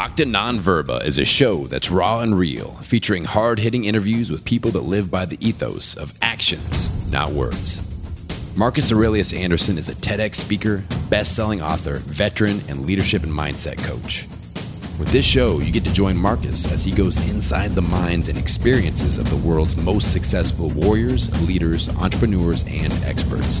Octa Non Verba is a show that's raw and real, featuring hard hitting interviews with people that live by the ethos of actions, not words. Marcus Aurelius Anderson is a TEDx speaker, best selling author, veteran, and leadership and mindset coach. With this show, you get to join Marcus as he goes inside the minds and experiences of the world's most successful warriors, leaders, entrepreneurs, and experts.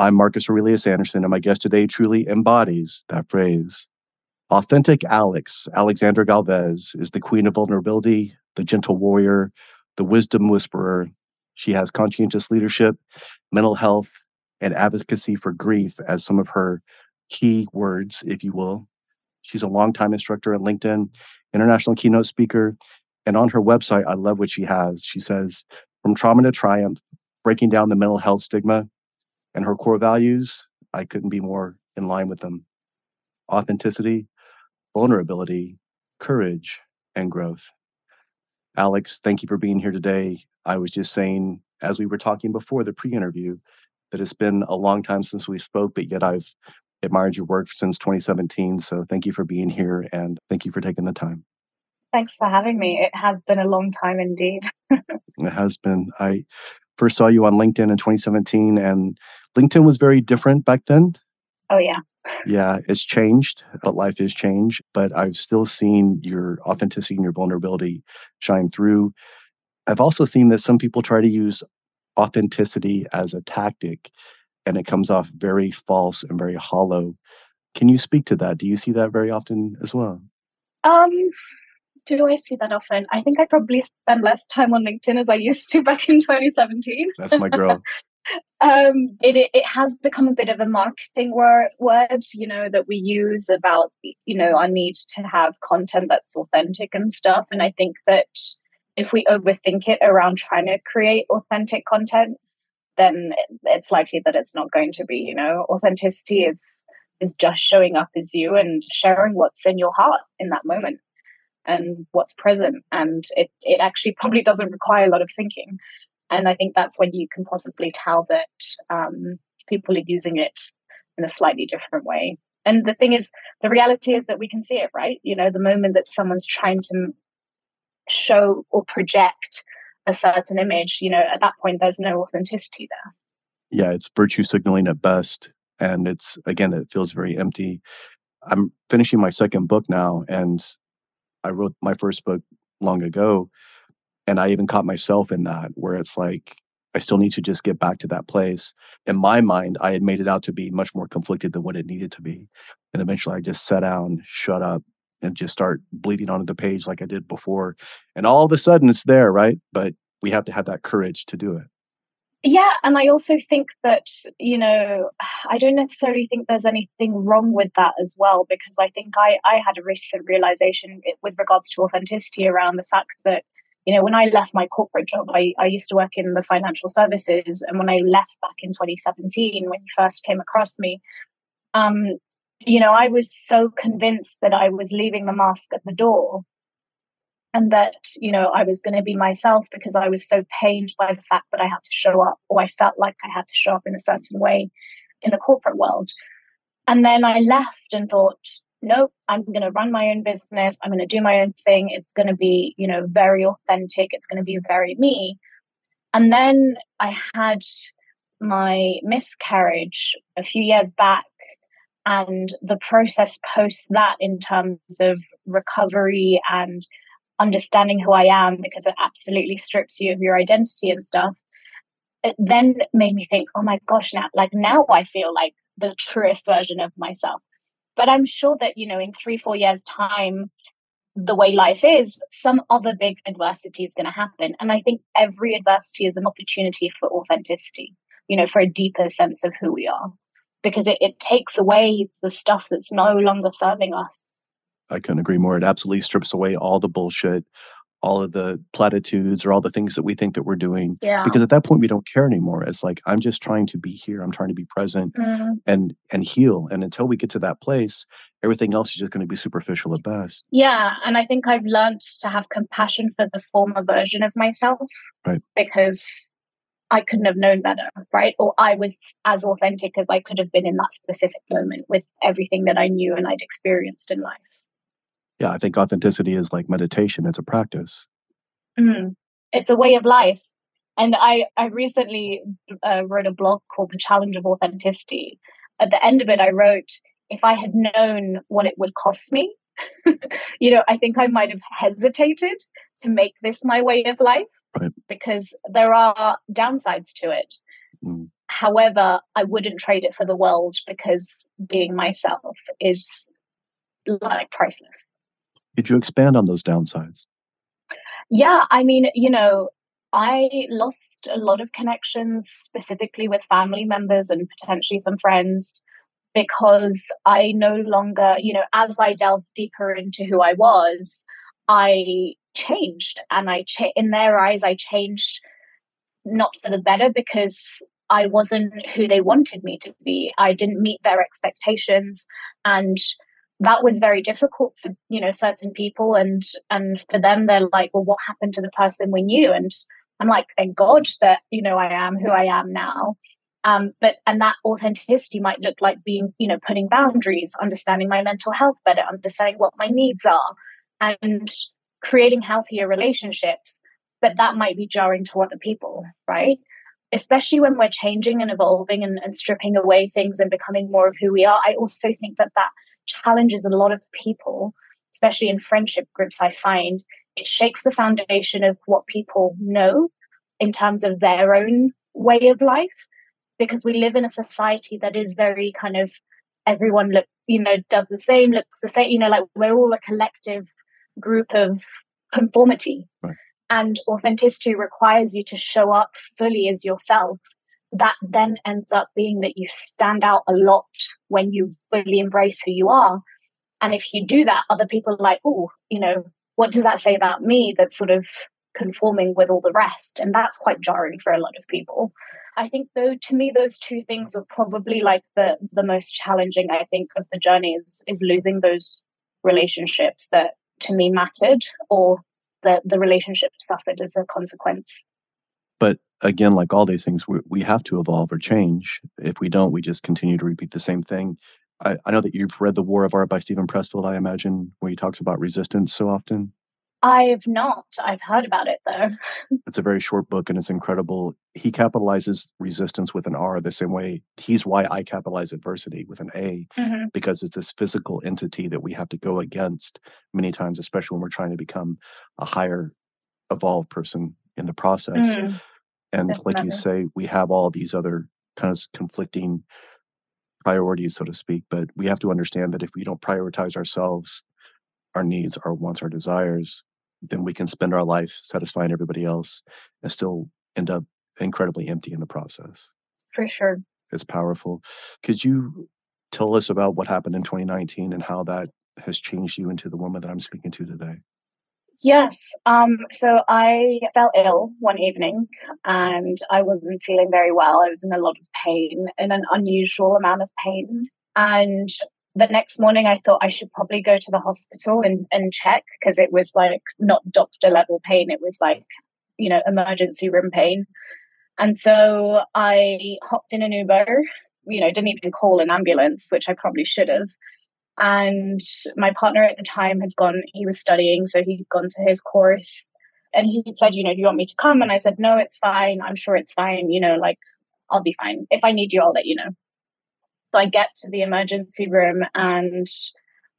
I'm Marcus Aurelius Anderson, and my guest today truly embodies that phrase. Authentic Alex, Alexandra Galviz, is the queen of vulnerability, the gentle warrior, the wisdom whisperer. She has conscientious leadership, mental health, and advocacy for grief as some of her key words, if you will. She's a longtime instructor at LinkedIn, international keynote speaker. And on her website, I love what she has. She says, from trauma to triumph, breaking down the mental health stigma and her core values, I couldn't be more in line with them authenticity, vulnerability, courage, and growth. Alex, thank you for being here today. I was just saying, as we were talking before the pre interview, that it's been a long time since we spoke, but yet I've admired your work since 2017. So thank you for being here and thank you for taking the time. Thanks for having me. It has been a long time indeed. it has been. I first saw you on LinkedIn in 2017 and LinkedIn was very different back then. Oh, yeah. yeah, it's changed, but life has changed. But I've still seen your authenticity and your vulnerability shine through. I've also seen that some people try to use authenticity as a tactic and it comes off very false and very hollow. Can you speak to that? Do you see that very often as well? Um, do I see that often? I think I probably spend less time on LinkedIn as I used to back in 2017. That's my girl. um, it, it, has become a bit of a marketing word, word, you know, that we use about you know our need to have content that's authentic and stuff. And I think that if we overthink it around trying to create authentic content, then it's likely that it's not going to be. You know, authenticity is is just showing up as you and sharing what's in your heart in that moment and what's present. And it it actually probably doesn't require a lot of thinking. And I think that's when you can possibly tell that um, people are using it in a slightly different way. And the thing is, the reality is that we can see it, right? You know, the moment that someone's trying to show or project a certain image, you know, at that point, there's no authenticity there. Yeah, it's virtue signaling at best. And it's, again, it feels very empty. I'm finishing my second book now, and I wrote my first book long ago. And I even caught myself in that, where it's like, I still need to just get back to that place. In my mind, I had made it out to be much more conflicted than what it needed to be. And eventually I just sat down, shut up, and just start bleeding onto the page like I did before. And all of a sudden it's there, right? But we have to have that courage to do it. Yeah, and I also think that, you know, I don't necessarily think there's anything wrong with that as well, because I think I, I had a recent realization with regards to authenticity around the fact that, you know, when I left my corporate job, I, I used to work in the financial services. And when I left back in 2017, when you first came across me, um, you know, I was so convinced that I was leaving the mask at the door and that, you know, I was going to be myself because I was so pained by the fact that I had to show up or I felt like I had to show up in a certain way in the corporate world. And then I left and thought, nope, I'm going to run my own business. I'm going to do my own thing. It's going to be, you know, very authentic. It's going to be very me. And then I had my miscarriage a few years back and the process post that in terms of recovery and understanding who I am because it absolutely strips you of your identity and stuff. It then made me think, oh my gosh, now like now I feel like the truest version of myself. But I'm sure that, you know, in three, four years' time, the way life is, some other big adversity is going to happen. And I think every adversity is an opportunity for authenticity, you know, for a deeper sense of who we are because it, it takes away the stuff that's no longer serving us. I couldn't agree more. It absolutely strips away all the bullshit, all of the platitudes or all the things that we think that we're doing Yeah. because at that point we don't care anymore it's like i'm just trying to be here i'm trying to be present Mm, and and heal and until we get to that place everything else is just going to be superficial at best yeah. And I think I've learned to have compassion for the former version of myself. Right. Because I couldn't have known better, right? Or I was as authentic as I could have been in that specific moment with everything that I knew and I'd experienced in life. Yeah i think authenticity is like meditation it's a practice Mm. It's a way of life. And I, I recently uh, wrote a blog called The Challenge of Authenticity. At the end of it, I wrote, if I had known what it would cost me, you know, I think I might have hesitated to make this my way of life Right. because there are downsides to it. Mm. However, I wouldn't trade it for the world because being myself is like priceless. Could you expand on those downsides Yeah, I mean, you know, I lost a lot of connections, specifically with family members and potentially some friends, because I no longer, you know, as I delved deeper into who I was, I changed, and I cha- in their eyes, I changed not for the better because I wasn't who they wanted me to be. I didn't meet their expectations, and that was very difficult for you know certain people and and for them they're like well what happened to the person we knew? And i'm like thank god that you know i am who i am now. Um but and that authenticity might look like being you know putting boundaries understanding my mental health better understanding what my needs are and creating healthier relationships but that might be jarring to other people right? Especially when we're changing and evolving and, and stripping away things and becoming more of who we are i also think that that challenges a lot of people, especially in friendship groups, I find it shakes the foundation of what people know in terms of their own way of life. Because we live in a society that is very kind of everyone look, you know, does the same, looks the same, you know, like we're all a collective group of conformity. Right. And authenticity requires you to show up fully as yourself that then ends up being that you stand out a lot when you fully embrace who you are. And if you do that, other people are like, oh, you know, what does that say about me that's sort of conforming with all the rest? And that's quite jarring for a lot of people. I think though to me those two things are probably like the the most challenging I think of the journey is is losing those relationships that to me mattered or the the relationship suffered as a consequence. but again like all these things we, we have to evolve or change. If we don't we just continue to repeat the same thing. I, I know that you've read the war of art by steven pressfield i imagine where he talks about resistance so often. I've not. I've heard about it though. it's a very short book and it's incredible. He capitalizes resistance with an r the same way. He's why i capitalize adversity with an a Mhm. because it's this physical entity that we have to go against many times especially when we're trying to become a higher evolved person in the process. Mm, and like you say we have all these other kind of conflicting priorities so to speak but we have to understand that if we don't prioritize ourselves our needs our wants our desires then we can spend our life satisfying everybody else and still end up incredibly empty in the process. For sure. it's powerful. Could you tell us about what happened in 2019 and how that has changed you into the woman that i'm speaking to today Yes. Um, so I fell ill one evening and I wasn't feeling very well. I was in a lot of pain, in an unusual amount of pain. And the next morning I thought I should probably go to the hospital and, and check because it was like not doctor level pain. It was like, you know, emergency room pain. And so I hopped in an Uber, you know, didn't even call an ambulance, which I probably should have. And my partner at the time had gone, he was studying, so he'd gone to his course. And he said, you know, do you want me to come? And I said, no, it's fine. I'm sure it's fine. You know, like, I'll be fine. If I need you, I'll let you know. So I get to the emergency room and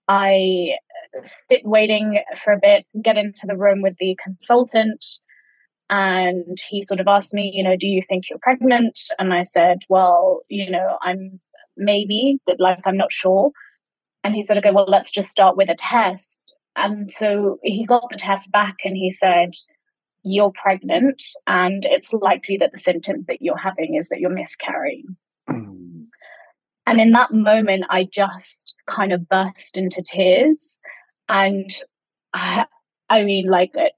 I sit waiting for a bit, get into the room with the consultant. And he sort of asked me, you know, do you think you're pregnant? And I said, well, you know, I'm maybe, but like, I'm not sure. And he said, okay, well, let's just start with a test. And so he got the test back and he said, you're pregnant and it's likely that the symptom that you're having is that you're miscarrying. Mm. And in that moment, I just kind of burst into tears. And I, I mean, like, it,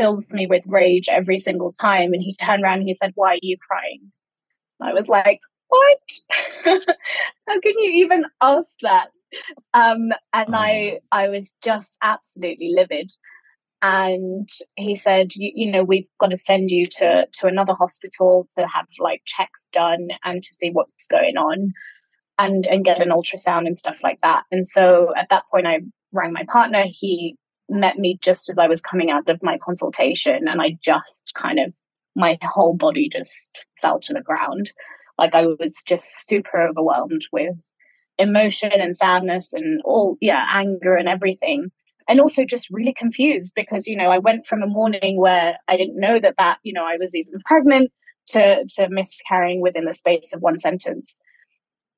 fills me with rage every single time. And he turned around and he said, Why are you crying? I was like, What? How can you even ask that? Um, and I, oh. I was just absolutely livid. And he said, you, you know, we've got to send you to, to another hospital to have like checks done and to see what's going on and, and get an ultrasound and stuff like that. And so at that point, I rang my partner. He met me just as I was coming out of my consultation, and I just kind of, my whole body just fell to the ground. Like I was just super overwhelmed with emotion and sadness and all, yeah, anger and everything. And also just really confused because, you know, I went from a morning where I didn't know that that, you know, I was even pregnant to, to miscarrying within the space of one sentence.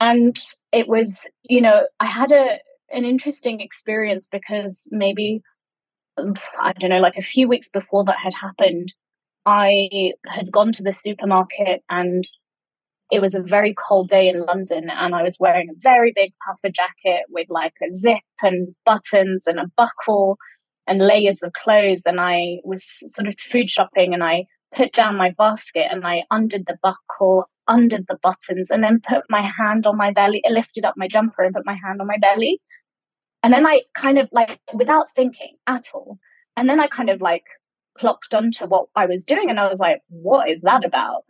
And it was, you know, I had a, an interesting experience because maybe um, I don't know, like a few weeks before that had happened, I had gone to the supermarket and it was a very cold day in London and I was wearing a very big puffer jacket with like a zip and buttons and a buckle and layers of clothes. And I was sort of food shopping and I put down my basket and I undid the buckle, undid the buttons, and then put my hand on my belly, lifted up my jumper and put my hand on my belly. And then I kind of like, without thinking at all, and then I kind of like clocked onto what I was doing and I was like, what is that about?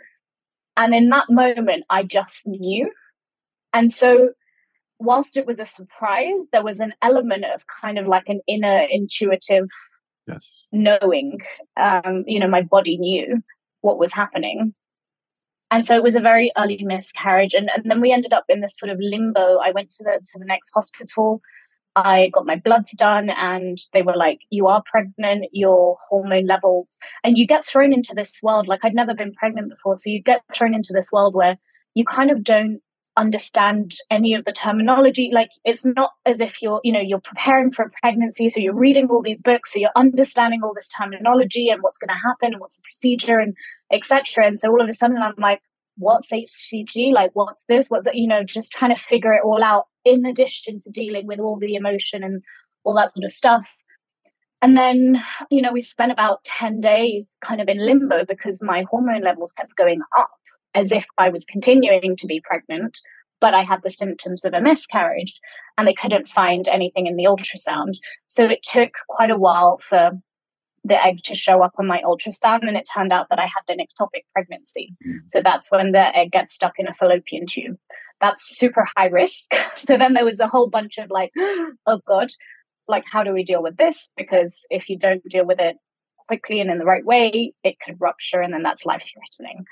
And in that moment, I just knew. And so, whilst it was a surprise, there was an element of kind of like an inner intuitive yes. knowing. Um, you know, my body knew what was happening. And so it was a very early miscarriage. And, and then we ended up in this sort of limbo. I went to the to the next hospital I got my bloods done and they were like, you are pregnant, your hormone levels, and you get thrown into this world. Like I'd never been pregnant before. So you get thrown into this world where you kind of don't understand any of the terminology. Like it's not as if you're, you know, you're preparing for a pregnancy. So you're reading all these books. So you're understanding all this terminology and what's going to happen and what's the procedure and etc. And so all of a sudden I'm like, what's HCG? Like, what's this? What's that? You know, just trying to figure it all out in addition to dealing with all the emotion and all that sort of stuff. And then, you know, we spent about 10 days kind of in limbo because my hormone levels kept going up as if I was continuing to be pregnant, but I had the symptoms of a miscarriage and they couldn't find anything in the ultrasound. So it took quite a while for the egg to show up on my ultrasound and it turned out that I had an ectopic pregnancy. Mm. So that's when the egg gets stuck in a fallopian tube. That's super high risk. So then there was a whole bunch of like, oh God, like how do we deal with this? Because if you don't deal with it quickly and in the right way, it could rupture and then that's life threatening.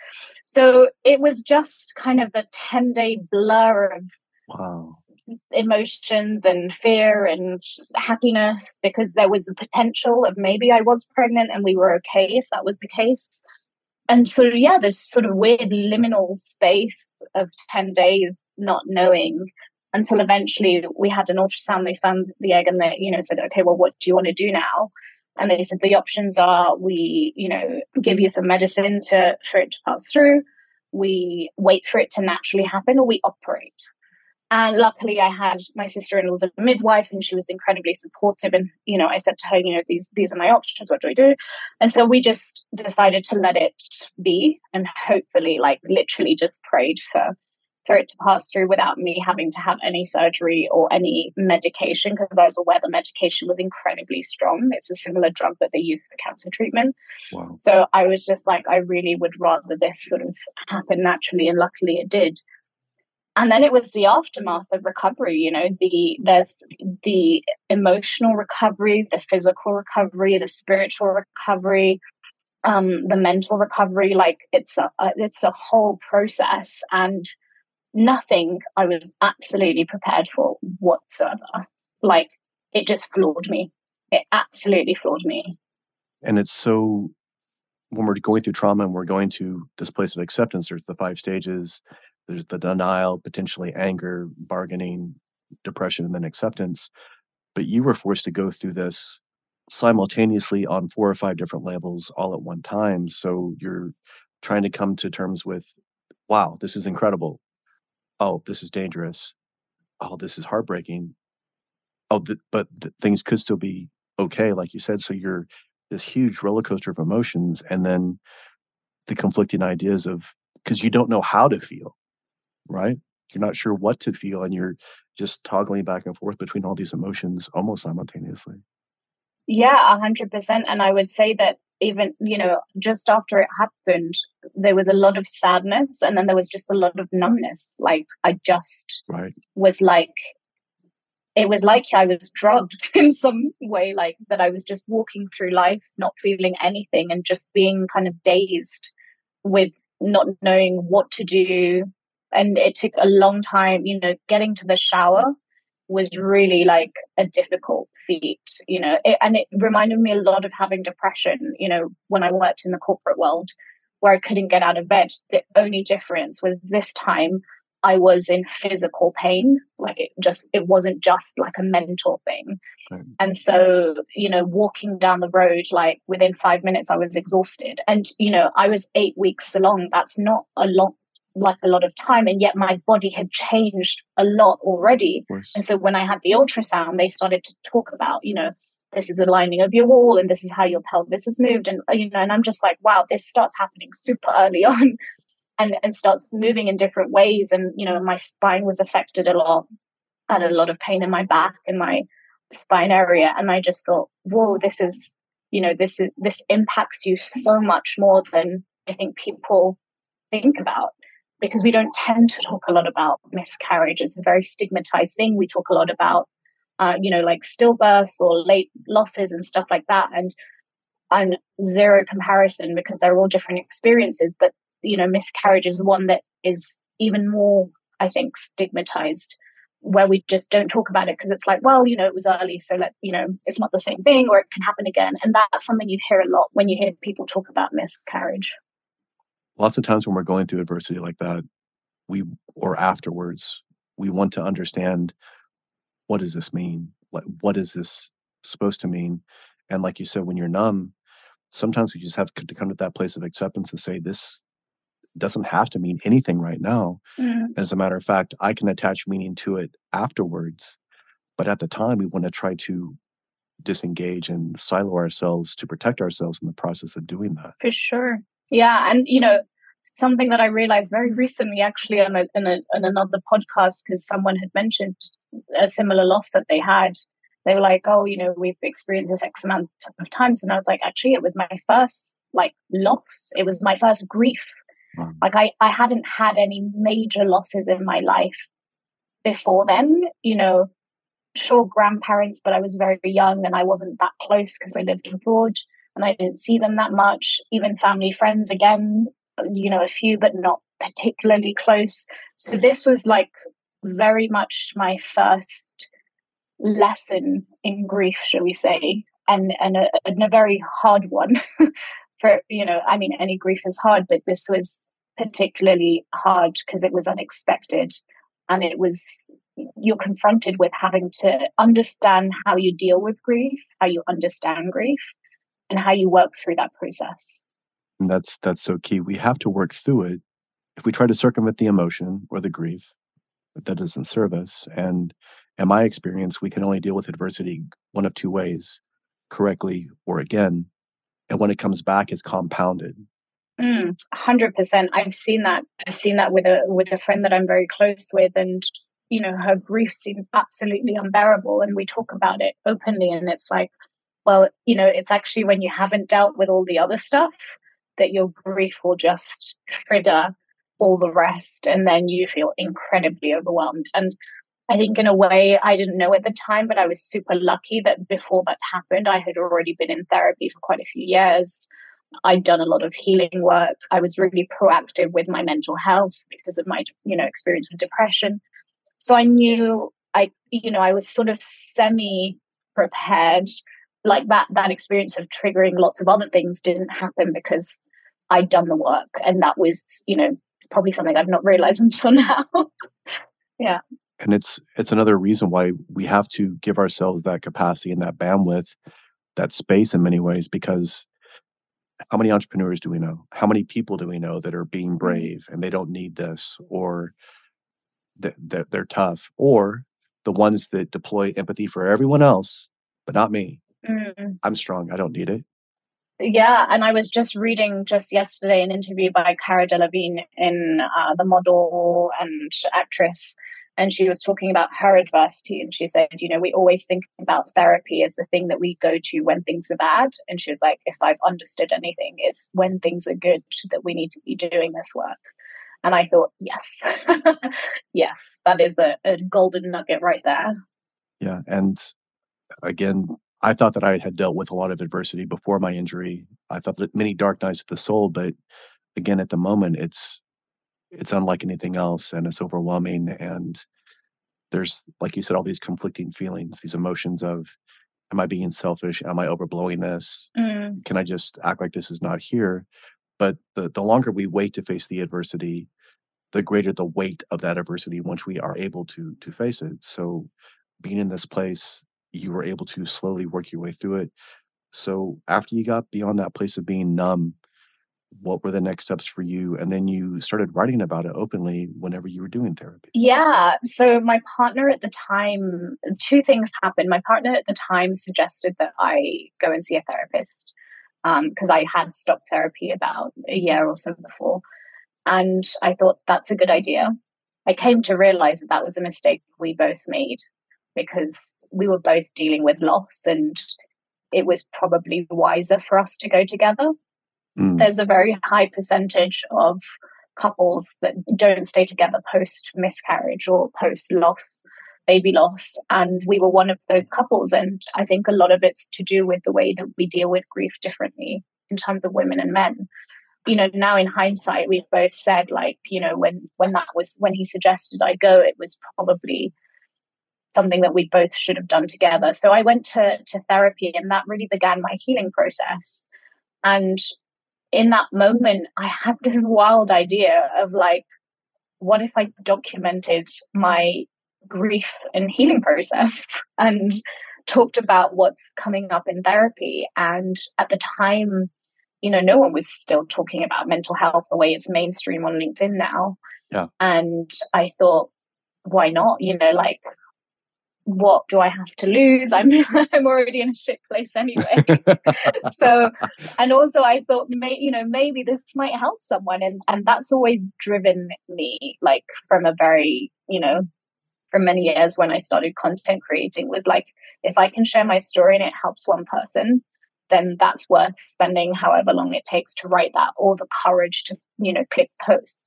So it was just kind of a 10 day blur of wow. emotions and fear and happiness because there was a potential of maybe I was pregnant and we were okay if that was the case. And so, yeah, this sort of weird liminal space of 10 days not knowing until eventually we had an ultrasound. They found the egg and they, you know, said, okay, well, what do you want to do now? And they said the options are we, you know, give you some medicine to for it to pass through, we wait for it to naturally happen, or we operate. And luckily, I had my sister-in-law was a midwife, and she was incredibly supportive. And you know, I said to her, you know, these these are my options. What do I do? And so we just decided to let it be, and hopefully, like literally, just prayed for for it to pass through without me having to have any surgery or any medication because I was aware the medication was incredibly strong. It's a similar drug that they use for cancer treatment. Wow. So I was just like, I really would rather this sort of happen naturally, and luckily it did and then it was the aftermath of recovery you know the there's the emotional recovery the physical recovery the spiritual recovery um the mental recovery like it's a, a it's a whole process and nothing i was absolutely prepared for whatsoever. Like it just floored me. It absolutely floored me. And it's so when we're going through trauma and we're going to this place of acceptance there's the five stages there's the denial, potentially anger, bargaining, depression, and then acceptance. But you were forced to go through this simultaneously on four or five different levels all at one time. So you're trying to come to terms with, wow, this is incredible. Oh, this is dangerous. Oh, this is heartbreaking. Oh, th- but th- things could still be okay, like you said. So you're this huge roller coaster of emotions and then the conflicting ideas of because you don't know how to feel, right? You're not sure what to feel, and you're just toggling back and forth between all these emotions almost simultaneously. Yeah, a hundred percent. And I would say that even, you know, just after it happened, there was a lot of sadness and then there was just a lot of numbness. Like I just right. was like it was like I was drugged in some way, like that I was just walking through life, not feeling anything and just being kind of dazed with not knowing what to do. And it took a long time, you know, getting to the shower was really like a difficult feat, you know, it, and it reminded me a lot of having depression, you know, when I worked in the corporate world where I couldn't get out of bed. The only difference was this time I was in physical pain. Like it just, it wasn't just like a mental thing. And so, you know, walking down the road, like within five minutes, I was exhausted. And, you know, I was eight weeks along. That's not a lot, like a lot of time. And yet my body had changed a lot already. And so when I had the ultrasound, they started to talk about, you know, this is the lining of your wall and this is how your pelvis has moved. And, uh, you know, and I'm just like, wow, this starts happening super early on and, and starts moving in different ways. And, you know, my spine was affected a lot. I had a lot of pain in my back and my spine area. And I just thought, whoa, this is, you know, this is, this impacts you so much more than I think people think about because we don't tend to talk a lot about miscarriage. It's a very stigmatized thing. We talk a lot about, uh, you know, like stillbirths or late losses and stuff like that. And I'm zero comparison because they're all different experiences. But you know, miscarriage is one that is even more, I think, stigmatized where we just don't talk about it because it's like, well, you know, it was early, so let you know, it's not the same thing, or it can happen again. And that's something you hear a lot when you hear people talk about miscarriage. Lots of times when we're going through adversity like that, we or afterwards, we want to understand what does this mean? What what is this supposed to mean? And like you said, when you're numb, sometimes we just have to come to that place of acceptance and say, this doesn't have to mean anything right now. Mm-hmm. As a matter of fact, I can attach meaning to it afterwards. But at the time, we want to try to disengage and silo ourselves to protect ourselves in the process of doing that. For sure. Yeah. And, you know, something that I realized very recently, actually, on, a, in, a, on another podcast, because someone had mentioned a similar loss that they had. They were like, oh, you know, we've experienced this X amount of times. And I was like, actually, it was my first like loss. It was my first grief Mm. Like I, I hadn't had any major losses in my life before then, you know, sure grandparents, but I was very young and I wasn't that close because I lived abroad and I didn't see them that much. Even family friends again, you know, a few, but not particularly close. So this was like very much my first lesson in grief, shall we say, and and a, and a very hard one for you know i mean any grief is hard but this was particularly hard because it was unexpected and it was you're confronted with having to understand how you deal with grief how you understand grief and how you work through that process. And that's that's so key. We have to work through it. If we try to circumvent the emotion or the grief that doesn't serve us and in my experience we can only deal with adversity one of two ways correctly or again and when it comes back it's compounded. Mm, 100% i've seen that. I've seen that with a with a friend that i'm very close with and you know her grief seems absolutely unbearable and we talk about it openly and it's like well you know it's actually when you haven't dealt with all the other stuff that your grief will just trigger all the rest and then you feel incredibly overwhelmed and I think in a way I didn't know at the time, but I was super lucky that before that happened, I had already been in therapy for quite a few years. I'd done a lot of healing work. I was really proactive with my mental health because of my, you know, experience with depression. So I knew I, you know, I was sort of semi prepared. Like that, that experience of triggering lots of other things didn't happen because I'd done the work. And that was, you know, probably something I've not realized until now. yeah and it's it's another reason why we have to give ourselves that capacity and that bandwidth that space in many ways because how many entrepreneurs do we know how many people do we know that are being mm-hmm. brave and they don't need this or that they're, they're tough or the ones that deploy empathy for everyone else but not me mm. i'm strong i don't need it Yeah, and I was just reading just yesterday an interview by Cara Delevingne in uh, the model and actress, and she was talking about her adversity, and she said, you know, we always think about therapy as the thing that we go to when things are bad, and she was like, if I've understood anything, it's when things are good that we need to be doing this work. And I thought, yes, yes, that is a, a golden nugget right there. Yeah, and again, I thought that I had dealt with a lot of adversity before my injury. I thought that many dark nights of the soul, but again, at the moment, it's it's unlike anything else, and it's overwhelming. And there's, like you said, all these conflicting feelings, these emotions of, am I being selfish? Am I overblowing this? Mm. Can I just act like this is not here? But the the longer we wait to face the adversity, the greater the weight of that adversity once we are able to to face it. So being in this place you were able to slowly work your way through it. So after you got beyond that place of being numb, what were the next steps for you? And then you started writing about it openly whenever you were doing therapy. Yeah. So my partner at the time, two things happened. My partner at the time suggested that I go and see a therapist because um, I had stopped therapy about a year or so before. And I thought that's a good idea. I came to realize that that was a mistake we both made because we were both dealing with loss and it was probably wiser for us to go together. Mm. There's a very high percentage of couples that don't stay together post miscarriage or post loss, baby loss. And we were one of those couples. And I think a lot of it's to do with the way that we deal with grief differently in terms of women and men. You know, now in hindsight, we've both said, like, you know, when when that was when he suggested I go, it was probably something that we both should have done together. So I went to, to therapy and that really began my healing process. And in that moment, I had this wild idea of like, what if I documented my grief and healing process and talked about what's coming up in therapy? And at the time, you know, no one was still talking about mental health the way it's mainstream on LinkedIn now. Yeah. And I thought, why not? You know, like what do I have to lose? I'm mm-hmm. I'm already in a shit place anyway. so, and also I thought, may, you know, maybe this might help someone, and and that's always driven me, like from a very, you know, from many years when I started content creating, with like, if I can share my story and it helps one person, then that's worth spending however long it takes to write that, or the courage to, you know, click post.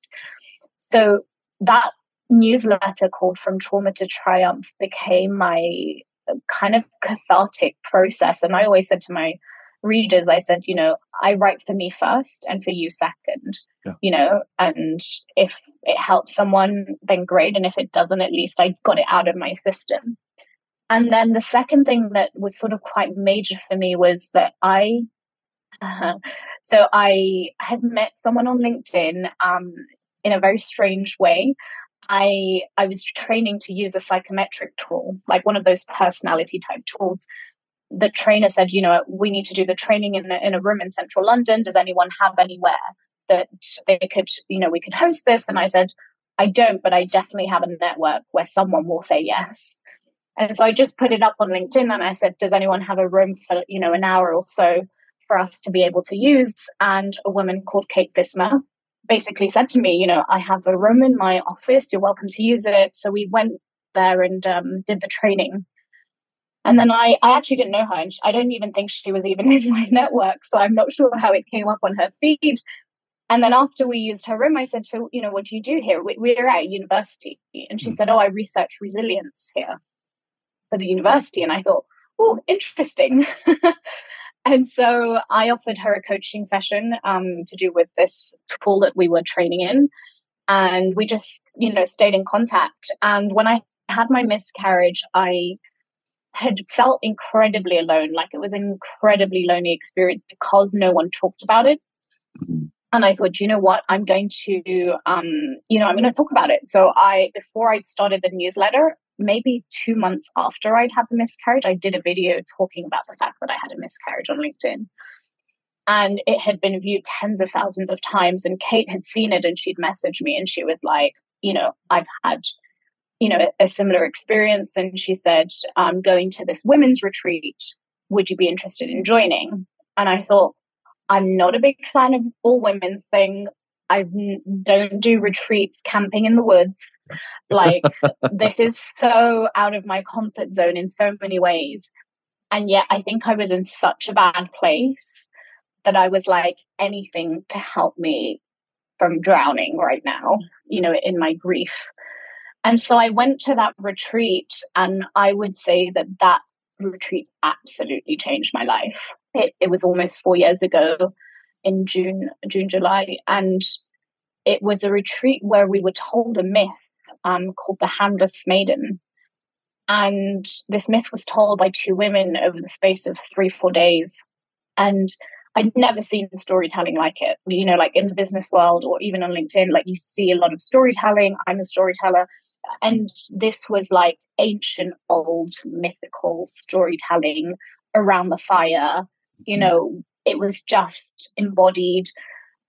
So that newsletter called From Trauma to Triumph became my uh, kind of cathartic process. And I always said to my readers, I said, you know, I write for me first and for you second. Yeah. You know, and if it helps someone, then great. And if it doesn't, at least I got it out of my system. And then the second thing that was sort of quite major for me was that I, uh, so I had met someone on LinkedIn um, in a very strange way. I I was training to use a psychometric tool, like one of those personality type tools. The trainer said, you know, we need to do the training in a, in a room in central London. Does anyone have anywhere that they could, you know, we could host this? And I said, I don't, but I definitely have a network where someone will say yes. And so I just put it up on LinkedIn and I said, does anyone have a room for, you know, an hour or so for us to be able to use? And a woman called Kate Visma, basically said to me, you know, I have a room in my office. You're welcome to use it. So we went there and um, did the training. And then I, I actually didn't know her, and I don't even think she was even in my network. So I'm not sure how it came up on her feed. And then after we used her room, I said to you know, what do you do here? We, we're at university, and she mm-hmm. said, oh, I research resilience here for the university. And I thought, oh, interesting. And so I offered her a coaching session um, to do with this tool that we were training in. And we just, you know, stayed in contact. And when I had my miscarriage, I had felt incredibly alone. Like it was an incredibly lonely experience because no one talked about it. Mm-hmm. And I thought, you know what? I'm going to, um, you know, I'm going to talk about it. So I, before I started the newsletter, maybe two months after I'd had the miscarriage, I did a video talking about the fact that I had a miscarriage on LinkedIn. And it had been viewed tens of thousands of times. And Kate had seen it and she'd messaged me and she was like, you know, I've had, you know, a, a similar experience. And she said, I'm going to this women's retreat. Would you be interested in joining? And I thought, I'm not a big fan of all women's thing. I don't do retreats camping in the woods. Like, this is so out of my comfort zone in so many ways. And yet, I think I was in such a bad place that I was like, anything to help me from drowning right now, you know, in my grief. And so I went to that retreat, and I would say that that retreat absolutely changed my life. It, it was almost four years ago in June, June, July, and it was a retreat where we were told a myth um, called the Handless Maiden. And this myth was told by two women over the space of three, four days. And I'd never seen storytelling like it. You know, like in the business world or even on LinkedIn, like you see a lot of storytelling. I'm a storyteller. And this was like ancient, old, mythical storytelling around the fire. You mm-hmm. know, it was just embodied.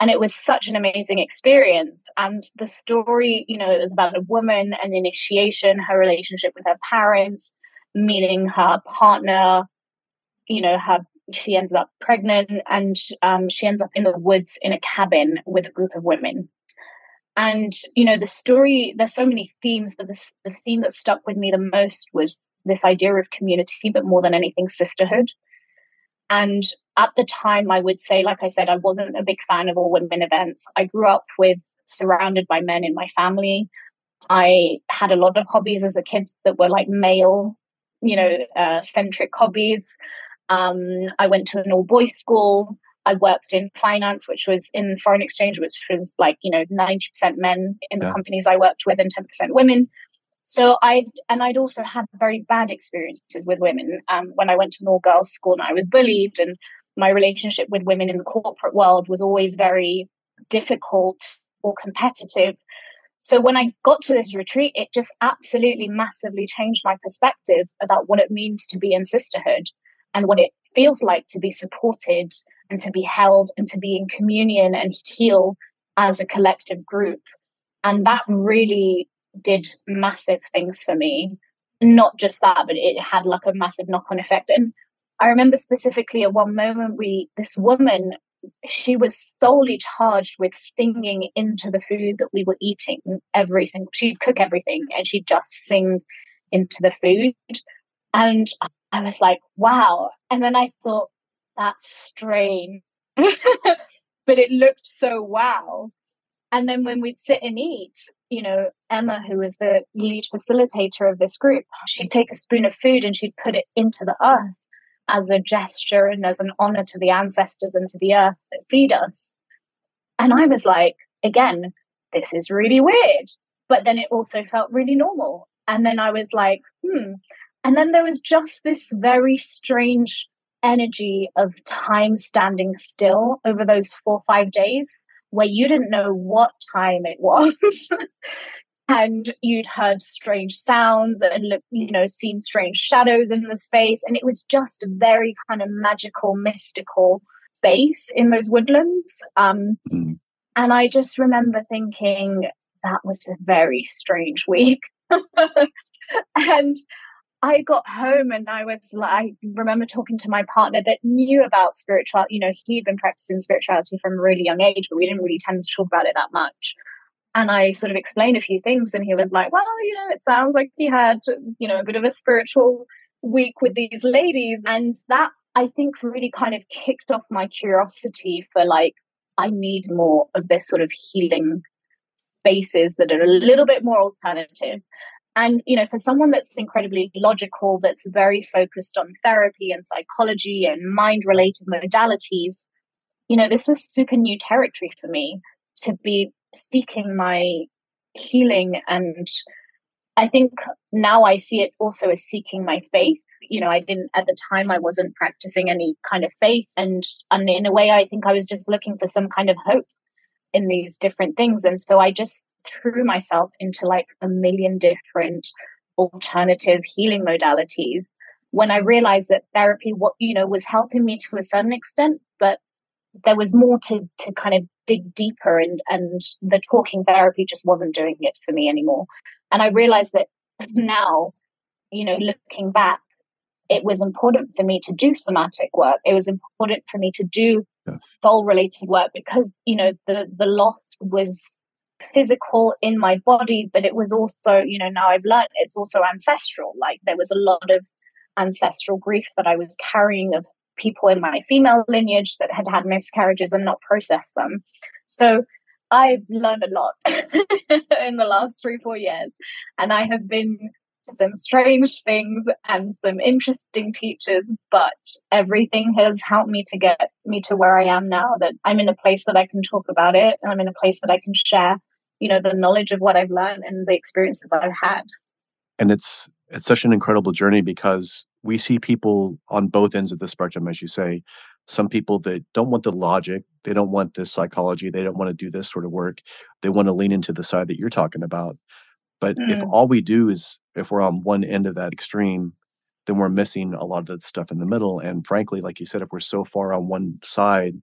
And it was such an amazing experience. And the story, you know, it was about a woman, an initiation, her relationship with her parents, meeting her partner, you know, her she ends up pregnant and um, she ends up in the woods in a cabin with a group of women. And you know the story there's so many themes but this, the theme that stuck with me the most was this idea of community but more than anything sisterhood and at the time i would say like i said i wasn't a big fan of all women events i grew up with surrounded by men in my family i had a lot of hobbies as a kid that were like male you know uh, centric hobbies um, i went to an all boys school I worked in finance, which was in foreign exchange, which was like, you know, 90% men in the yeah. companies I worked with and 10% women. So I and I'd also had very bad experiences with women. Um, when I went to an all girls school and I was bullied, and my relationship with women in the corporate world was always very difficult or competitive. So when I got to this retreat, it just absolutely massively changed my perspective about what it means to be in sisterhood and what it feels like to be supported and to be held and to be in communion and heal as a collective group. And that really did massive things for me. Not just that, but it had like a massive knock on effect. And I remember specifically at one moment, we, this woman, she was solely charged with singing into the food that we were eating, everything. She'd cook everything and she'd just sing into the food. And I was like, wow. And then I thought, that's strange. but it looked so wow. And then when we'd sit and eat, you know, Emma, who was the lead facilitator of this group, she'd take a spoon of food and she'd put it into the earth as a gesture and as an honor to the ancestors and to the earth that feed us. And I was like, again, this is really weird. But then it also felt really normal. And then I was like, hmm. And then there was just this very strange energy of time standing still over those four or five days where you didn't know what time it was. and you'd heard strange sounds and look, you know, seen strange shadows in the space. And it was just a very kind of magical, mystical space in those woodlands. Um, mm. And I just remember thinking that was a very strange week. and I got home and I was like, I remember talking to my partner that knew about spirituality. You know, he'd been practicing spirituality from a really young age, but we didn't really tend to talk about it that much. And I sort of explained a few things, and he was like, Well, you know, it sounds like he had, you know, a bit of a spiritual week with these ladies. And that I think really kind of kicked off my curiosity for like, I need more of this sort of healing spaces that are a little bit more alternative and, you know, for someone that's incredibly logical, that's very focused on therapy and psychology and mind related modalities, you know, this was super new territory for me to be seeking my healing. And I think now I see it also as seeking my faith. You know, I didn't at the time, I wasn't practicing any kind of faith. And, and in a way, I think I was just looking for some kind of hope in these different things. And so I just threw myself into like a million different alternative healing modalities when I realized that therapy, what, you know, was helping me to a certain extent, but there was more to, to kind of dig deeper and, and the talking therapy just wasn't doing it for me anymore. And I realized that now, you know, looking back, it was important for me to do somatic work. It was important for me to do yes. soul related work because you know the the loss was physical in my body but it was also you know now i've learned it's also ancestral like there was a lot of ancestral grief that i was carrying of people in my female lineage that had had miscarriages and not processed them so i've learned a lot in the last three four years and i have been some strange things and some interesting teachers, but everything has helped me to get me to where I am now that I'm in a place that I can talk about it and I'm in a place that I can share, you know, the knowledge of what I've learned and the experiences I've had. And it's it's such an incredible journey because we see people on both ends of the spectrum, as you say. Some people that don't want the logic, they don't want this psychology, they don't want to do this sort of work. They want to lean into the side that you're talking about. But mm. if all we do is if we're on one end of that extreme, then we're missing a lot of the stuff in the middle. And frankly, like you said, if we're so far on one side,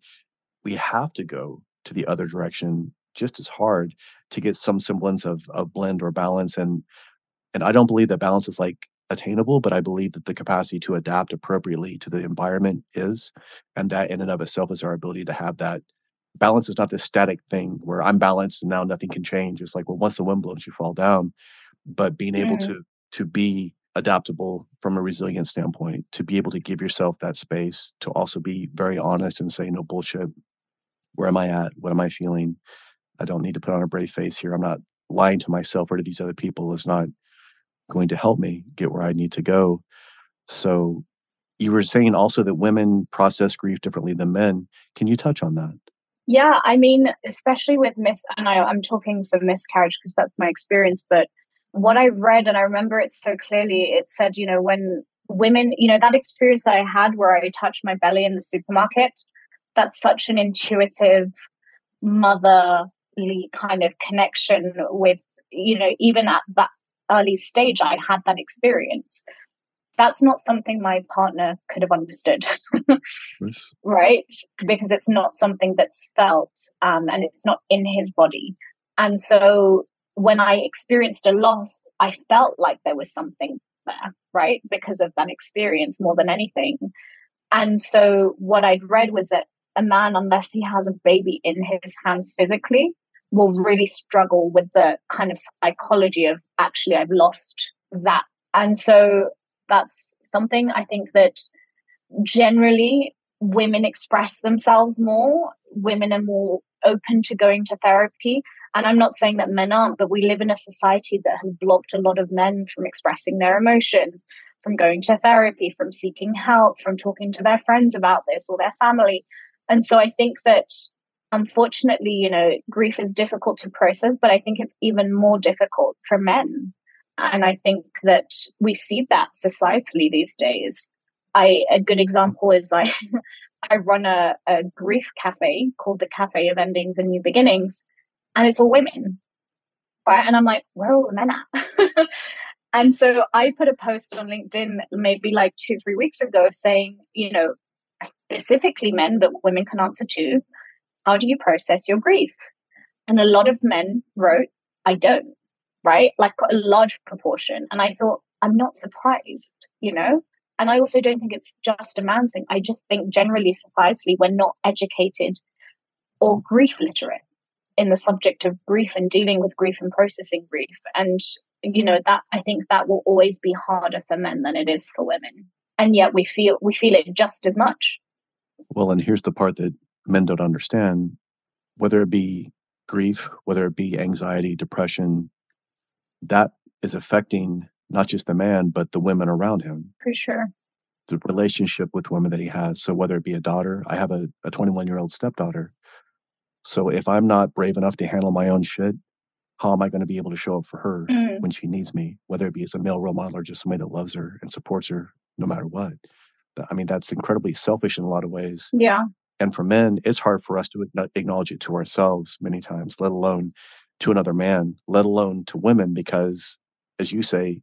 we have to go to the other direction just as hard to get some semblance of, of blend or balance. And and I don't believe that balance is like attainable, but I believe that the capacity to adapt appropriately to the environment is. And that in and of itself is our ability to have that balance is not this static thing where I'm balanced and now nothing can change. It's like, well, once the wind blows, you fall down but being able mm. to to be adaptable from a resilient standpoint to be able to give yourself that space to also be very honest and say no bullshit. Where am i at? What am i feeling? I don't need to put on a brave face here. I'm not lying to myself or to these other people is not going to help me get where i need to go. So you were saying also that women process grief differently than men. Can you touch on that? Yeah i mean especially with miss and I, i'm talking for miscarriage because that's my experience but what I read, and I remember it so clearly, it said, you know, when women, you know, that experience that I had where I touched my belly in the supermarket, that's such an intuitive, motherly kind of connection with, you know, even at that early stage, I had that experience. That's not something my partner could have understood, right? Because it's not something that's felt um, and it's not in his body. And so when I experienced a loss, I felt like there was something there, right? Because of that experience more than anything. And so what I'd read was that a man, unless he has a baby in his hands physically, will really struggle with the kind of psychology of actually, I've lost that. And so that's something I think that generally women express themselves more. Women are more open to going to therapy and I'm not saying that men aren't, but we live in a society that has blocked a lot of men from expressing their emotions, from going to therapy, from seeking help, from talking to their friends about this or their family. And so I think that unfortunately, you know, grief is difficult to process, but I think it's even more difficult for men. And I think that we see that societally these days. I a good example is like I run a, a grief cafe called the Cafe of Endings and New Beginnings and it's all women. Right. And I'm like, where are all the men at? and so I put a post on LinkedIn maybe like two, three weeks ago saying, you know, specifically men, but women can answer too. How do you process your grief? And a lot of men wrote, I don't, right? Like a large proportion. And I thought, I'm not surprised, you know? And I also don't think it's just a man thing. I just think generally societally, we're not educated or grief literate in the subject of grief and dealing with grief and processing grief. And, you know, that I think that will always be harder for men than it is for women. And yet we feel we feel it just as much. Well, and here's the part that men don't understand, whether it be grief, whether it be anxiety, depression, that is affecting not just the man, but the women around him. For sure. The relationship with women that he has. So whether it be a daughter, I have a 21 year old stepdaughter so if I'm not brave enough to handle my own shit, how am I going to be able to show up for her mm. when she needs me, whether it be as a male role model or just somebody that loves her and supports her no matter what? I mean, that's incredibly selfish in a lot of ways. Yeah. And for men, it's hard for us to acknowledge it to ourselves many times, let alone to another man, let alone to women, because as you say,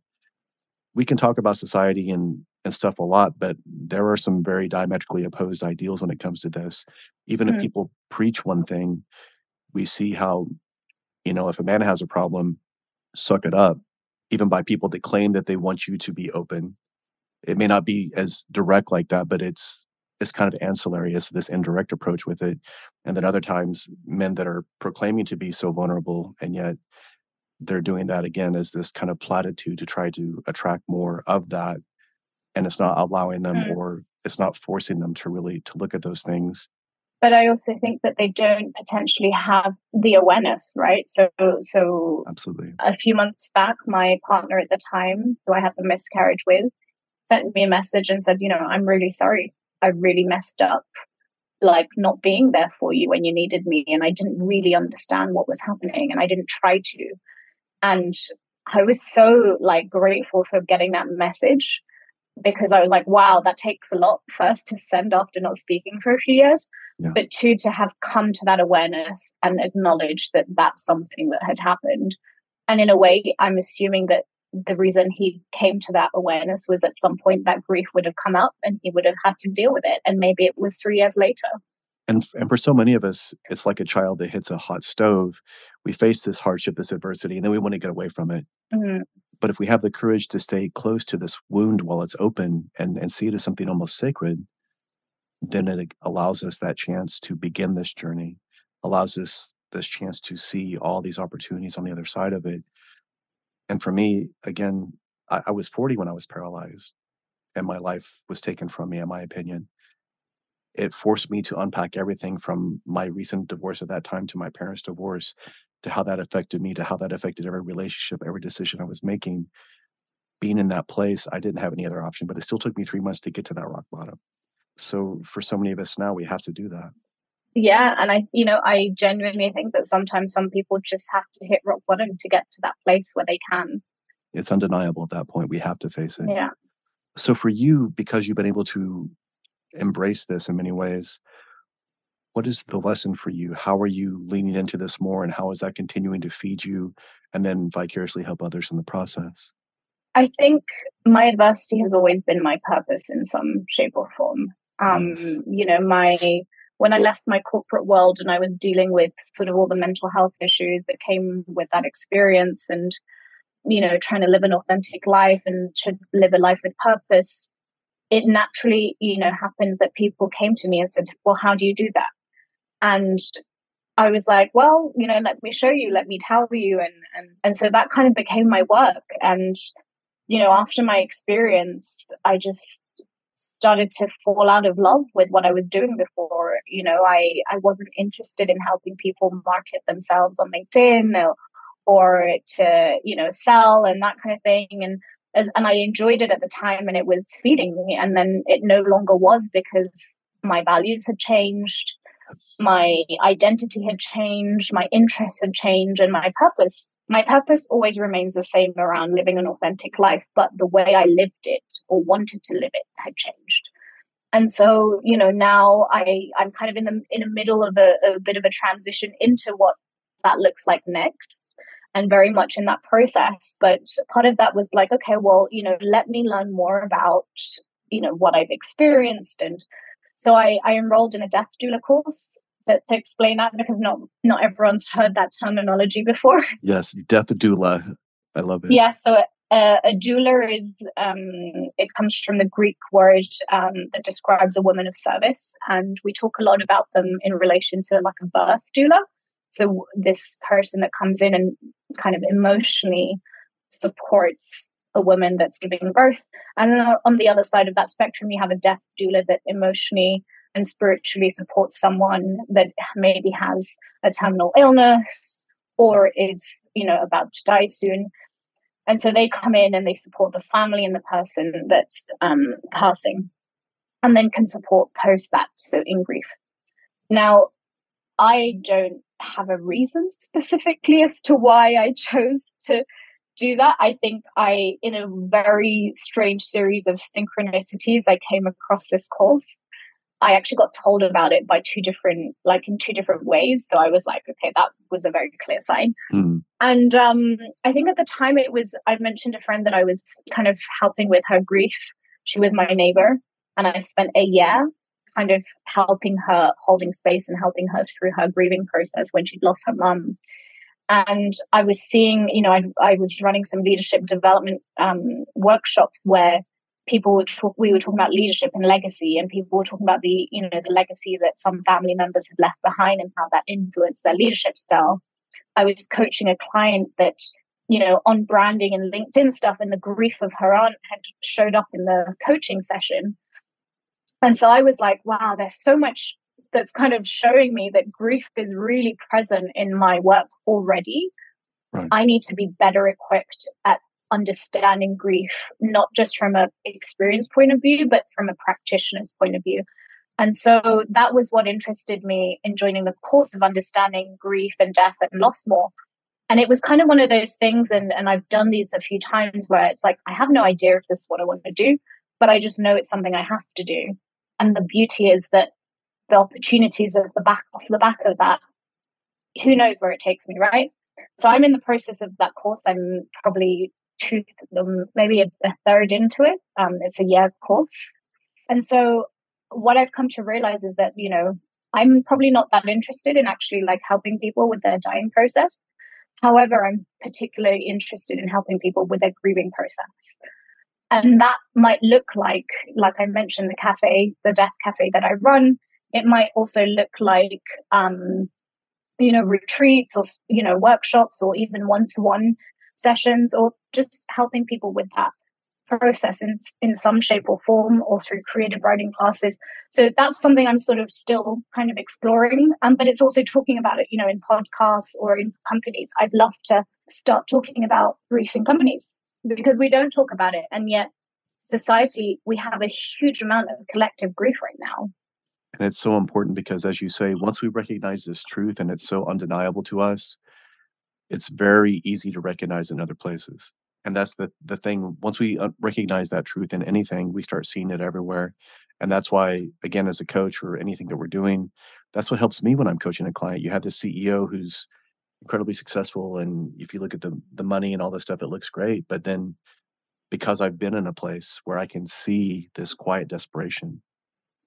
we can talk about society and and stuff a lot, but there are some very diametrically opposed ideals when it comes to this. Even mm-hmm. if people preach one thing, we see how, you know, if a man has a problem, suck it up, even by people that claim that they want you to be open. It may not be as direct like that, but it's is kind of ancillary as this indirect approach with it. And then other times, men that are proclaiming to be so vulnerable and yet they're doing that again as this kind of platitude to try to attract more of that. And it's not allowing them mm. or it's not forcing them to really to look at those things but I also think that they don't potentially have the awareness, right? So, so absolutely. A few months back, my partner at the time, who I had the miscarriage with, sent me a message and said, "You know, I'm really sorry. I really messed up, like not being there for you when you needed me, and I didn't really understand what was happening, and I didn't try to." And I was so like grateful for getting that message because I was like, wow, that takes a lot first to send after not speaking for a few years, yeah. but two, to have come to that awareness and acknowledge that that's something that had happened. And in a way, I'm assuming that the reason he came to that awareness was at some point that grief would have come up and he would have had to deal with it. And maybe it was three years later. And, and for so many of us, it's like a child that hits a hot stove. We face this hardship, this adversity, and then we want to get away from it. Mm-hmm. But if we have the courage to stay close to this wound while it's open and, and see it as something almost sacred, then it allows us that chance to begin this journey, allows us this chance to see all these opportunities on the other side of it. And for me, again, I, I was 40 when I was paralyzed and my life was taken from me, in my opinion. It forced me to unpack everything from my recent divorce at that time to my parents' divorce to how that affected me, to how that affected every relationship, every decision I was making. Being in that place, I didn't have any other option, but it still took me three months to get to that rock bottom. So for so many of us now, we have to do that. Yeah. And I, you know, I genuinely think that sometimes some people just have to hit rock bottom to get to that place where they can. It's undeniable at that point. We have to face it. Yeah. So for you, because you've been able to embrace this in many ways, what is the lesson for you? How are you leaning into this more and how is that continuing to feed you and then vicariously help others in the process? I think my adversity has always been my purpose in some shape or form. Um, you know, my when I left my corporate world and I was dealing with sort of all the mental health issues that came with that experience and you know, trying to live an authentic life and to live a life with purpose, it naturally, you know, happened that people came to me and said, Well, how do you do that? And I was like, well, you know, let me show you, let me tell you. And, and, and so that kind of became my work. And, you know, after my experience, I just started to fall out of love with what I was doing before. You know, I, I wasn't interested in helping people market themselves on LinkedIn or, or to, you know, sell and that kind of thing. And as, and I enjoyed it at the time and it was feeding me. And then it no longer was because my values had changed my identity had changed, my interests had changed, and my purpose. My purpose always remains the same around living an authentic life, but the way I lived it or wanted to live it had changed. And so, you know, now I I'm kind of in the in the middle of a, a bit of a transition into what that looks like next and very much in that process. But part of that was like, okay, well, you know, let me learn more about, you know, what I've experienced and so I, I enrolled in a death doula course to, to explain that because not not everyone's heard that terminology before. Yes, death doula. I love it. Yeah, so uh, a doula is um, it comes from the Greek word um, that describes a woman of service, and we talk a lot about them in relation to like a birth doula. So this person that comes in and kind of emotionally supports a woman that's giving birth. And on the other side of that spectrum, you have a death doula that emotionally and spiritually supports someone that maybe has a terminal illness or is, you know, about to die soon. And so they come in and they support the family and the person that's um, passing and then can support post that, so in grief. Now, I don't have a reason specifically as to why I chose to do that. I think I, in a very strange series of synchronicities, I came across this course. I actually got told about it by two different, like in two different ways. So I was like, okay, that was a very clear sign. Mm. And um, I think at the time it was, I mentioned a friend that I was kind of helping with her grief. She was my neighbor. And I spent a year kind of helping her, holding space and helping her through her grieving process when she'd lost her mum and I was seeing, you know, I, I was running some leadership development um, workshops where people were talk, we were talking about leadership and legacy, and people were talking about the you know the legacy that some family members had left behind and how that influenced their leadership style. I was coaching a client that you know on branding and LinkedIn stuff, and the grief of her aunt had showed up in the coaching session, and so I was like, wow, there's so much that's kind of showing me that grief is really present in my work already. Right. I need to be better equipped at understanding grief, not just from a experience point of view, but from a practitioner's point of view. And so that was what interested me in joining the course of understanding grief and death and loss more. And it was kind of one of those things, and, and I've done these a few times where it's like, I have no idea if this is what I want to do, but I just know it's something I have to do. And the beauty is that the opportunities of the back off the back of that, who knows where it takes me, right? So I'm in the process of that course. I'm probably two, um, maybe a, a third into it. Um, it's a year course. And so what I've come to realize is that, you know, I'm probably not that interested in actually like helping people with their dying process. However, I'm particularly interested in helping people with their grieving process. And that might look like, like I mentioned, the cafe, the death cafe that I run. It might also look like, um, you know, retreats or, you know, workshops or even one to one sessions or just helping people with that process in, in some shape or form or through creative writing classes. So that's something I'm sort of still kind of exploring. Um, but it's also talking about it, you know, in podcasts or in companies. I'd love to start talking about grief in companies because we don't talk about it. And yet, society, we have a huge amount of collective grief right now. And it's so important because, as you say, once we recognize this truth and it's so undeniable to us, it's very easy to recognize in other places and that's the the thing once we uh, recognize that truth in anything we start seeing it everywhere and that's why again as a coach or anything that we're doing that's what helps me when i'm coaching a client you have the ceo who's incredibly successful and if you look at the the money and all this stuff it looks great but then because i've been in a place where i can see this quiet desperation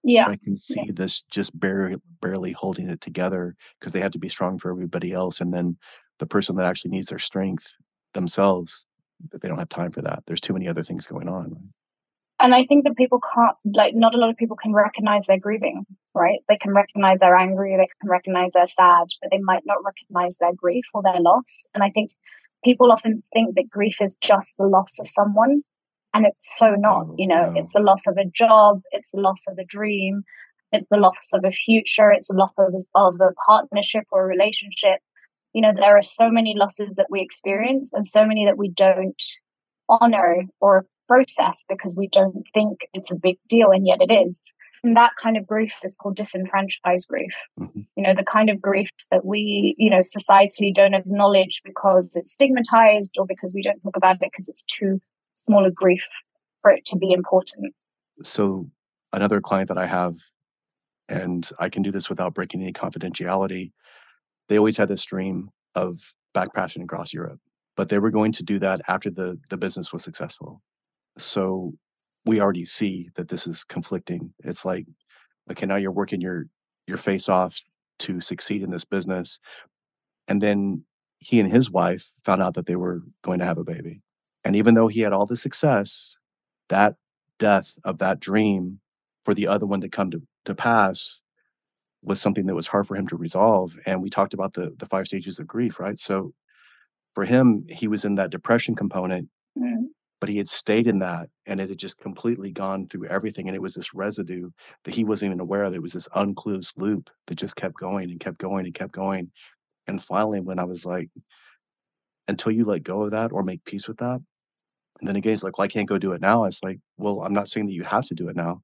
yeah. I can see yeah. this just barely barely holding it together because they have to be strong for everybody else and then the person that actually needs their strength themselves they don't have time for that. There's too many other things going on and i think that people can't like not a lot of people can recognize they're grieving right? They can recognize they're angry they can recognize they're sad but they might not recognize their grief or their loss. And i think people often think that grief is just the loss of someone and it's so not oh, you know? no. it's the loss of a job it's the loss of a dream it's the loss of a future it's the loss of, of a partnership or a relationship. You know there are so many losses that we experience and so many that we don't honor or process because we don't think it's a big deal and yet it is and that kind of grief is called disenfranchised grief mm-hmm. you know the kind of grief that we you know societally don't acknowledge because it's stigmatized or because we don't talk about it because it's too small a grief for it to be important so another client that i have and i can do this without breaking any confidentiality they always had this dream of backpacking across Europe, but they were going to do that after the the business was successful. So we already see that this is conflicting. It's like, okay, now you're working your your face off to succeed in this business, and then he and his wife found out that they were going to have a baby, and even though he had all the success, that death of that dream for the other one to come to, to pass was something that was hard for him to resolve. And we talked about the the five stages of grief, right? So for him, he was in that depression component, mm. But he had stayed in that and it had just completely gone through everything. And it was this residue that he wasn't even aware of. It was this unclosed loop that just kept going and kept going and kept going. And finally, when I was like, until you let go of that or make peace with that, and then again, he's like, well, I can't go do it now. It's like, well, I'm not saying that you have to do it now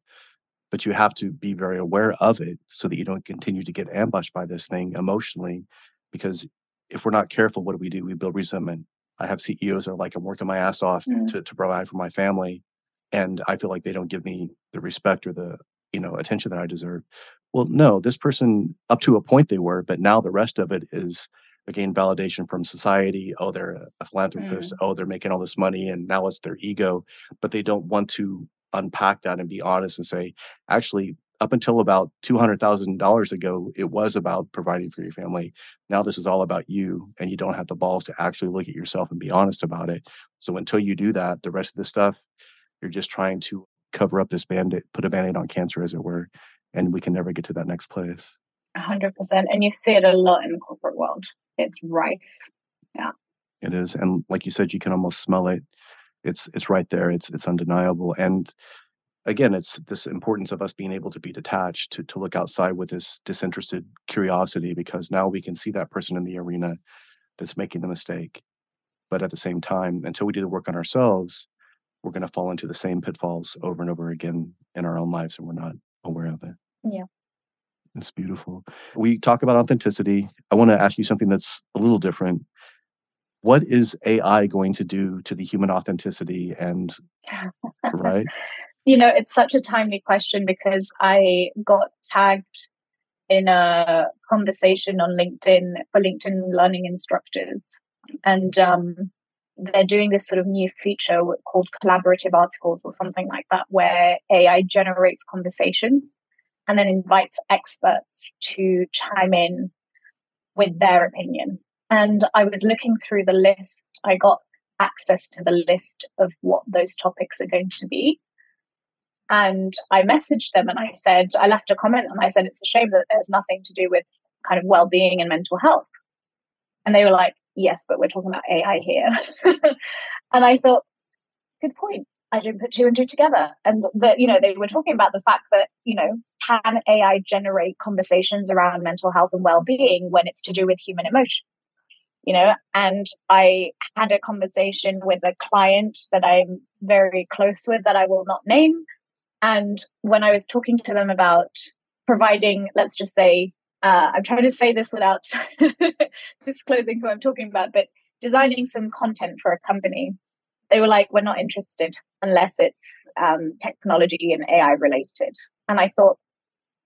but you have to be very aware of it so that you don't continue to get ambushed by this thing emotionally because if we're not careful what do we do we build resentment i have ceos that are like i'm working my ass off mm. to, to provide for my family and i feel like they don't give me the respect or the you know attention that i deserve well no this person up to a point they were but now the rest of it is again validation from society oh they're a philanthropist mm. oh they're making all this money and now it's their ego but they don't want to unpack that and be honest and say, actually, up until about $200,000 ago, it was about providing for your family. Now this is all about you, and you don't have the balls to actually look at yourself and be honest about it. So until you do that, the rest of the stuff, You're just trying to cover up this band-aid, put a band-aid on cancer, as it were, and we can never get to that next place. hundred percent. And you see it a lot in the corporate world. It's rife. Yeah. It is. And like you said, you can almost smell it. It's it's right there. It's it's undeniable. And again, it's this importance of us being able to be detached, to to look outside with this disinterested curiosity, because now we can see that person in the arena that's making the mistake. But at the same time, until we do the work on ourselves, we're going to fall into the same pitfalls over and over again in our own lives, and we're not aware of it. Yeah. It's beautiful. We talk about authenticity. I want to ask you something that's a little different. What is AI going to do to the human authenticity and right? You know, it's such a timely question because I got tagged in a conversation on LinkedIn for LinkedIn learning instructors. And um, they're doing this sort of new feature called collaborative articles or something like that, where AI generates conversations and then invites experts to chime in with their opinion. And I was looking through the list, I got access to the list of what those topics are going to be. And I messaged them and I said, I left a comment and I said, it's a shame that there's nothing to do with kind of well being and mental health. And they were like, yes, but we're talking about AI here. and I thought, good point. I didn't put two and two together. And that, you know, they were talking about the fact that, you know, can AI generate conversations around mental health and well-being when it's to do with human emotion? You know, and I had a conversation with a client that I'm very close with that I will not name. And when I was talking to them about providing, let's just say, uh, I'm trying to say this without disclosing who I'm talking about, but designing some content for a company, they were like, we're not interested unless it's um, technology and AI related. And I thought,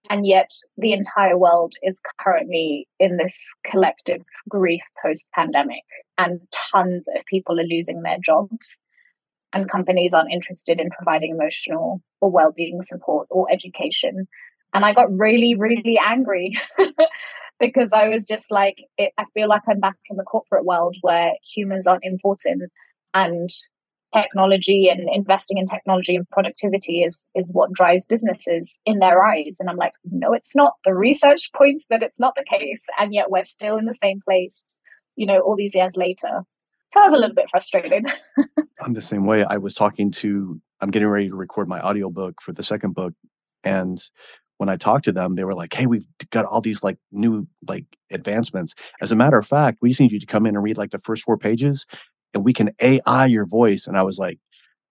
and yet the entire world is currently in this collective grief post pandemic, and tons of people are losing their jobs. And companies aren't interested in providing emotional or well being support or education. And I got really, really angry because I was just like, it, I feel like I'm back in the corporate world where humans aren't important and technology and investing in technology and productivity is is what drives businesses in their eyes. And i'm like no it's not. The research points that it's not the case. And yet we're still in the same place you know all these years later so i was a little bit frustrated i'm the same way i was talking to i'm getting ready to record my audiobook for the second book and when I talked to them, they were like, "Hey, we've got all these like new like advancements. As a matter of fact, we just need you to come in and read like the first four pages, and we can AI your voice." And I was like,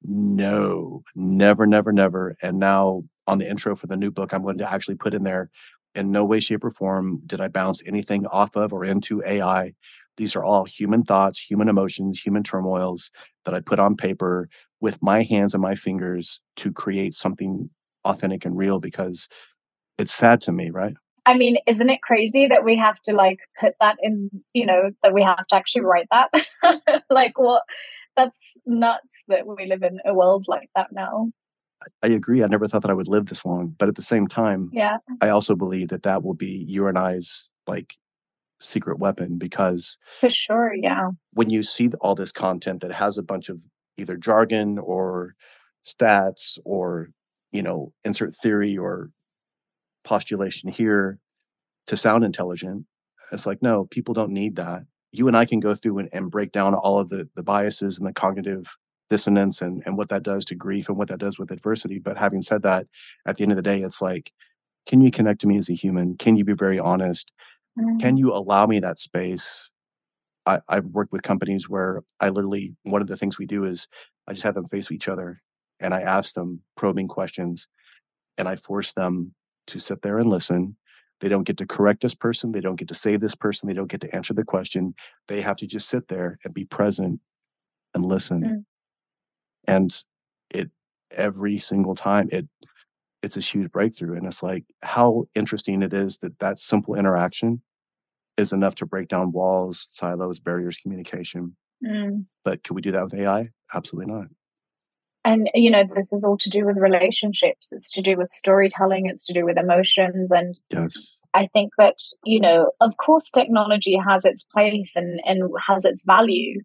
"No, never, never, never." And now on the intro for the new book, I'm going to actually put in there, in no way, shape, or form did I bounce anything off of or into AI. These are all human thoughts, human emotions, human turmoils that I put on paper with my hands and my fingers to create something authentic and real because it's sad to me, right? I mean, isn't it crazy that we have to like put that in, you know, that we have to actually write that? like, what? That's nuts that we live in a world like that now. I agree. I never thought that I would live this long, but at the same time, yeah, I also believe that that will be you and I's like secret weapon because for sure, yeah. When you see all this content that has a bunch of either jargon or stats or you know insert theory or postulation here to sound intelligent. It's like, no, people don't need that. You and I can go through and, and break down all of the, the biases and the cognitive dissonance and, and what that does to grief and what that does with adversity. But having said that, at the end of the day, it's like, can you connect to me as a human? Can you be very honest? Mm-hmm. Can you allow me that space? I, I've worked with companies where I literally, one of the things we do is I just have them face each other and I ask them probing questions and I force them to sit there and listen. They don't get to correct this person. They don't get to save this person. They don't get to answer the question. They have to just sit there and be present and listen. Mm. And it every single time it it's a huge breakthrough. And it's like how interesting it is that that simple interaction is enough to break down walls, silos, barriers, communication. Mm. But can we do that with AI? Absolutely not and you know this is all to do with relationships it's to do with storytelling it's to do with emotions and yes i think that you know of course technology has its place and and has its value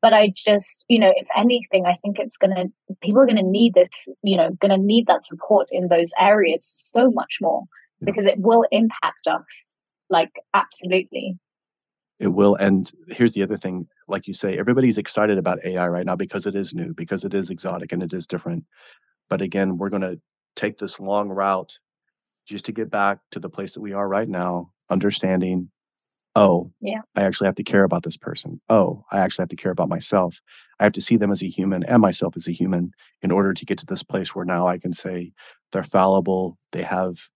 but I just, you know, if anything, I think it's going to, people are going to need this, you know, going to need that support in those areas so much more because it will impact us. Like, absolutely. It will. And here's the other thing like you say, everybody's excited about AI right now because it is new, because it is exotic and it is different. But again, we're going to take this long route just to get back to the place that we are right now, understanding oh, yeah. I actually have to care about this person. Oh, I actually have to care about myself. I have to see them as a human and myself as a human in order to get to this place where now I can say they're fallible, they have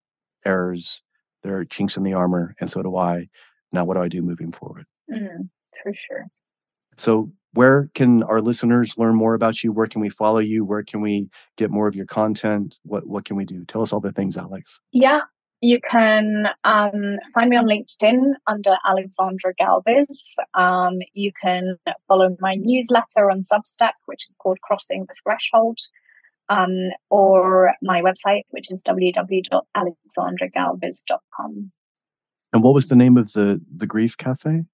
errors, there are chinks in the armor, and so do I. Now, what do I do moving forward? Mm, for sure. So, where can our listeners learn more about you? Where can we follow you? Where can we get more of your content? What what can we do? Tell us all the things, Alex. Yeah, you can um, find me on LinkedIn under Alexandra Galviz. Um, you can follow my newsletter on Substack, which is called Crossing the Threshold, um, or my website, which is www.alexandragalviz.com. And what was the name of the the Grief Cafe?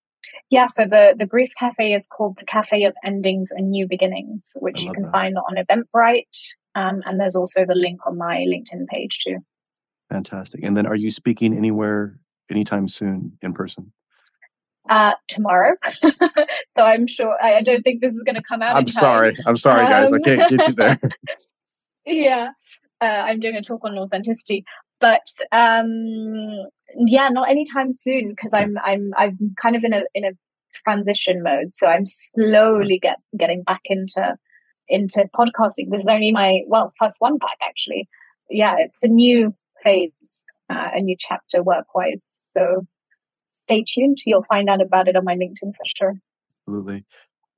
Yeah, so the the Grief Cafe is called the Cafe of Endings and New Beginnings, which you can that. find on Eventbrite, um, and there's also the link on my LinkedIn page too. Fantastic. And then are you speaking anywhere anytime soon in person? Uh, tomorrow. so I'm sure, I, I, don't think this is going to come out. I'm sorry. I'm sorry, guys. Um, I can't get you there. yeah. Uh, I'm doing a talk on authenticity, but um, yeah, not anytime soon because I'm I'm I'm kind of in a in a transition mode. So I'm slowly get getting back into into podcasting. This is only my well first one back actually. Yeah, it's a new phase, uh, a new chapter work wise. So stay tuned. You'll find out about it on my LinkedIn for sure. Absolutely.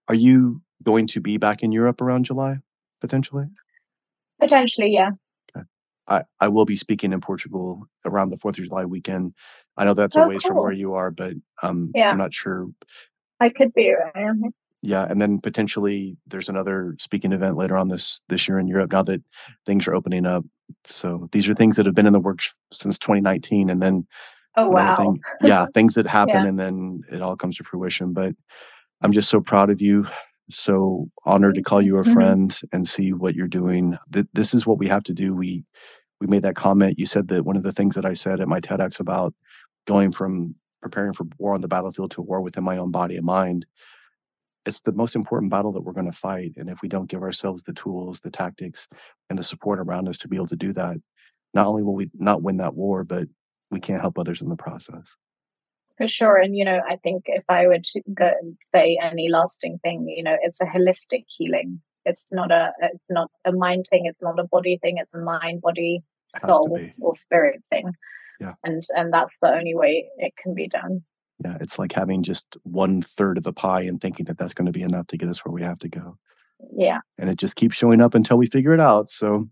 Are you going to be back in Europe around July potentially? Potentially, yes. Okay. I, I will be speaking in Portugal around the 4th of July weekend. I know that's a oh, ways cool. from where you are, but um, yeah. I'm not sure. I could be yeah and then potentially there's another speaking event later on this this year in europe now that things are opening up so these are things that have been in the works since 2019 and then oh wow thing, yeah things that happen yeah. and then it all comes to fruition but i'm just so proud of you so honored to call you a friend mm-hmm. and see what you're doing Th- this is what we have to do we we made that comment you said that one of the things that i said at my tedx about going from preparing for war on the battlefield to war within my own body and mind it's the most important battle that we're going to fight. And if we don't give ourselves the tools, the tactics, and the support around us to be able to do that, not only will we not win that war, but we can't help others in the process. For sure. And, you know, I think if I would go and say any lasting thing, you know, it's a holistic healing. It's not a it's not a mind thing, it's not a body thing, it's a mind, body, soul or spirit thing. Yeah. And and that's the only way it can be done yeah, it's like having just one third of the pie and thinking that that's going to be enough to get us where we have to go. Yeah. And it just keeps showing up until we figure it out. So,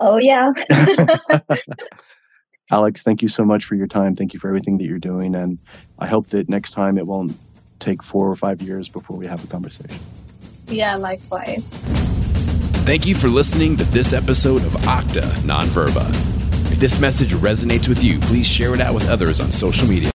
oh, yeah. Alex, thank you so much for your time. Thank you for everything that you're doing. And I hope that next time it won't take four or five years before we have a conversation. Yeah, likewise. Thank you for listening to this episode of Octa nonverba If this message resonates with you, please share it out with others on social media.